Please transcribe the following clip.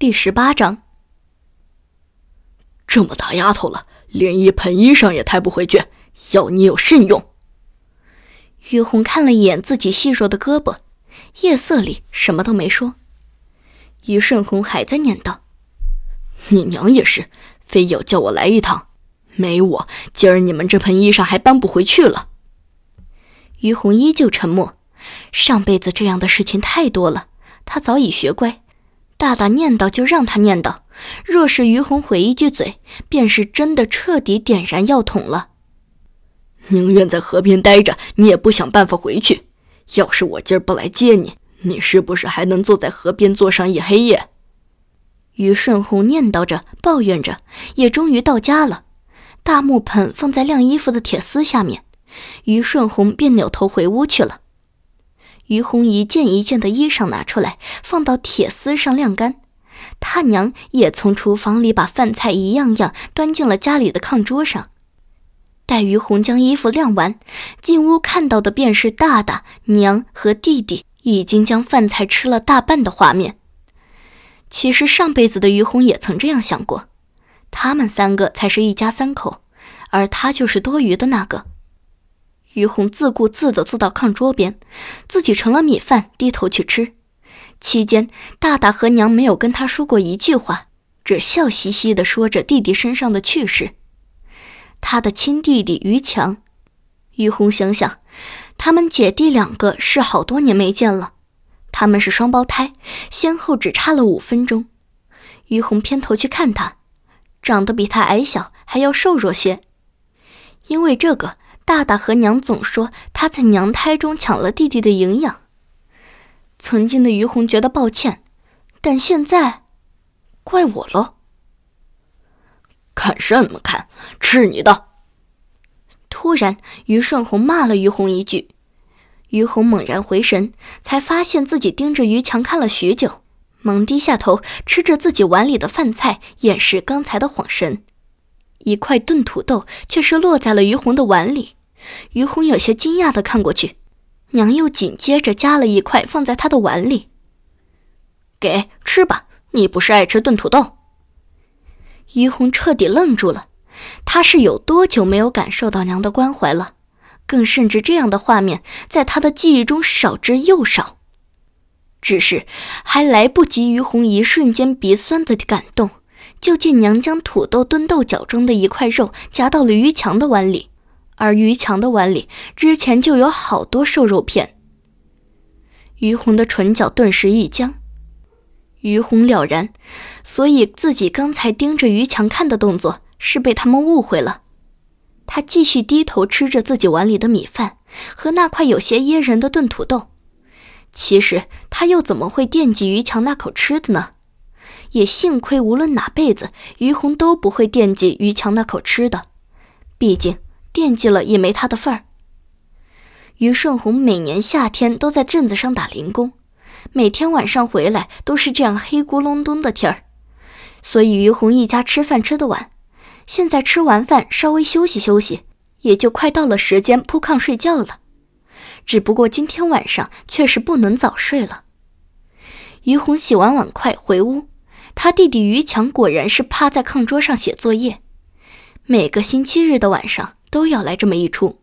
第十八章，这么大丫头了，连一盆衣裳也抬不回去，要你有甚用？于红看了一眼自己细弱的胳膊，夜色里什么都没说。于顺红还在念叨：“你娘也是，非要叫我来一趟，没我今儿你们这盆衣裳还搬不回去了。”于红依旧沉默，上辈子这样的事情太多了，她早已学乖。大大念叨就让他念叨，若是于红回一句嘴，便是真的彻底点燃药桶了。宁愿在河边待着，你也不想办法回去。要是我今儿不来接你，你是不是还能坐在河边坐上一黑夜？于顺红念叨着，抱怨着，也终于到家了。大木盆放在晾衣服的铁丝下面，于顺红便扭头回屋去了。于红一件一件的衣裳拿出来，放到铁丝上晾干。他娘也从厨房里把饭菜一样样端进了家里的炕桌上。待于红将衣服晾完，进屋看到的便是大大娘和弟弟已经将饭菜吃了大半的画面。其实上辈子的于红也曾这样想过，他们三个才是一家三口，而他就是多余的那个。于红自顾自地坐到炕桌边，自己盛了米饭，低头去吃。期间，大大和娘没有跟他说过一句话，只笑嘻嘻地说着弟弟身上的趣事。他的亲弟弟于强，于红想想，他们姐弟两个是好多年没见了。他们是双胞胎，先后只差了五分钟。于红偏头去看他，长得比他矮小，还要瘦弱些。因为这个。大大和娘总说他在娘胎中抢了弟弟的营养。曾经的于红觉得抱歉，但现在，怪我喽。看什么看？吃你的！突然，于顺红骂了于红一句。于红猛然回神，才发现自己盯着于强看了许久，忙低下头吃着自己碗里的饭菜，掩饰刚才的恍神。一块炖土豆却是落在了于红的碗里。于红有些惊讶的看过去，娘又紧接着夹了一块放在他的碗里。给吃吧，你不是爱吃炖土豆？于红彻底愣住了，他是有多久没有感受到娘的关怀了？更甚至这样的画面在他的记忆中少之又少。只是还来不及，于红一瞬间鼻酸的感动，就见娘将土豆炖豆角中的一块肉夹到了于强的碗里。而于强的碗里之前就有好多瘦肉片。于红的唇角顿时一僵，于红了然，所以自己刚才盯着于强看的动作是被他们误会了。他继续低头吃着自己碗里的米饭和那块有些噎人的炖土豆。其实他又怎么会惦记于强那口吃的呢？也幸亏，无论哪辈子，于红都不会惦记于强那口吃的，毕竟。惦记了也没他的份儿。于顺红每年夏天都在镇子上打零工，每天晚上回来都是这样黑咕隆咚的天儿，所以于红一家吃饭吃得晚。现在吃完饭稍微休息休息，也就快到了时间铺炕睡觉了。只不过今天晚上却是不能早睡了。于红洗完碗筷回屋，他弟弟于强果然是趴在炕桌上写作业。每个星期日的晚上。都要来这么一出。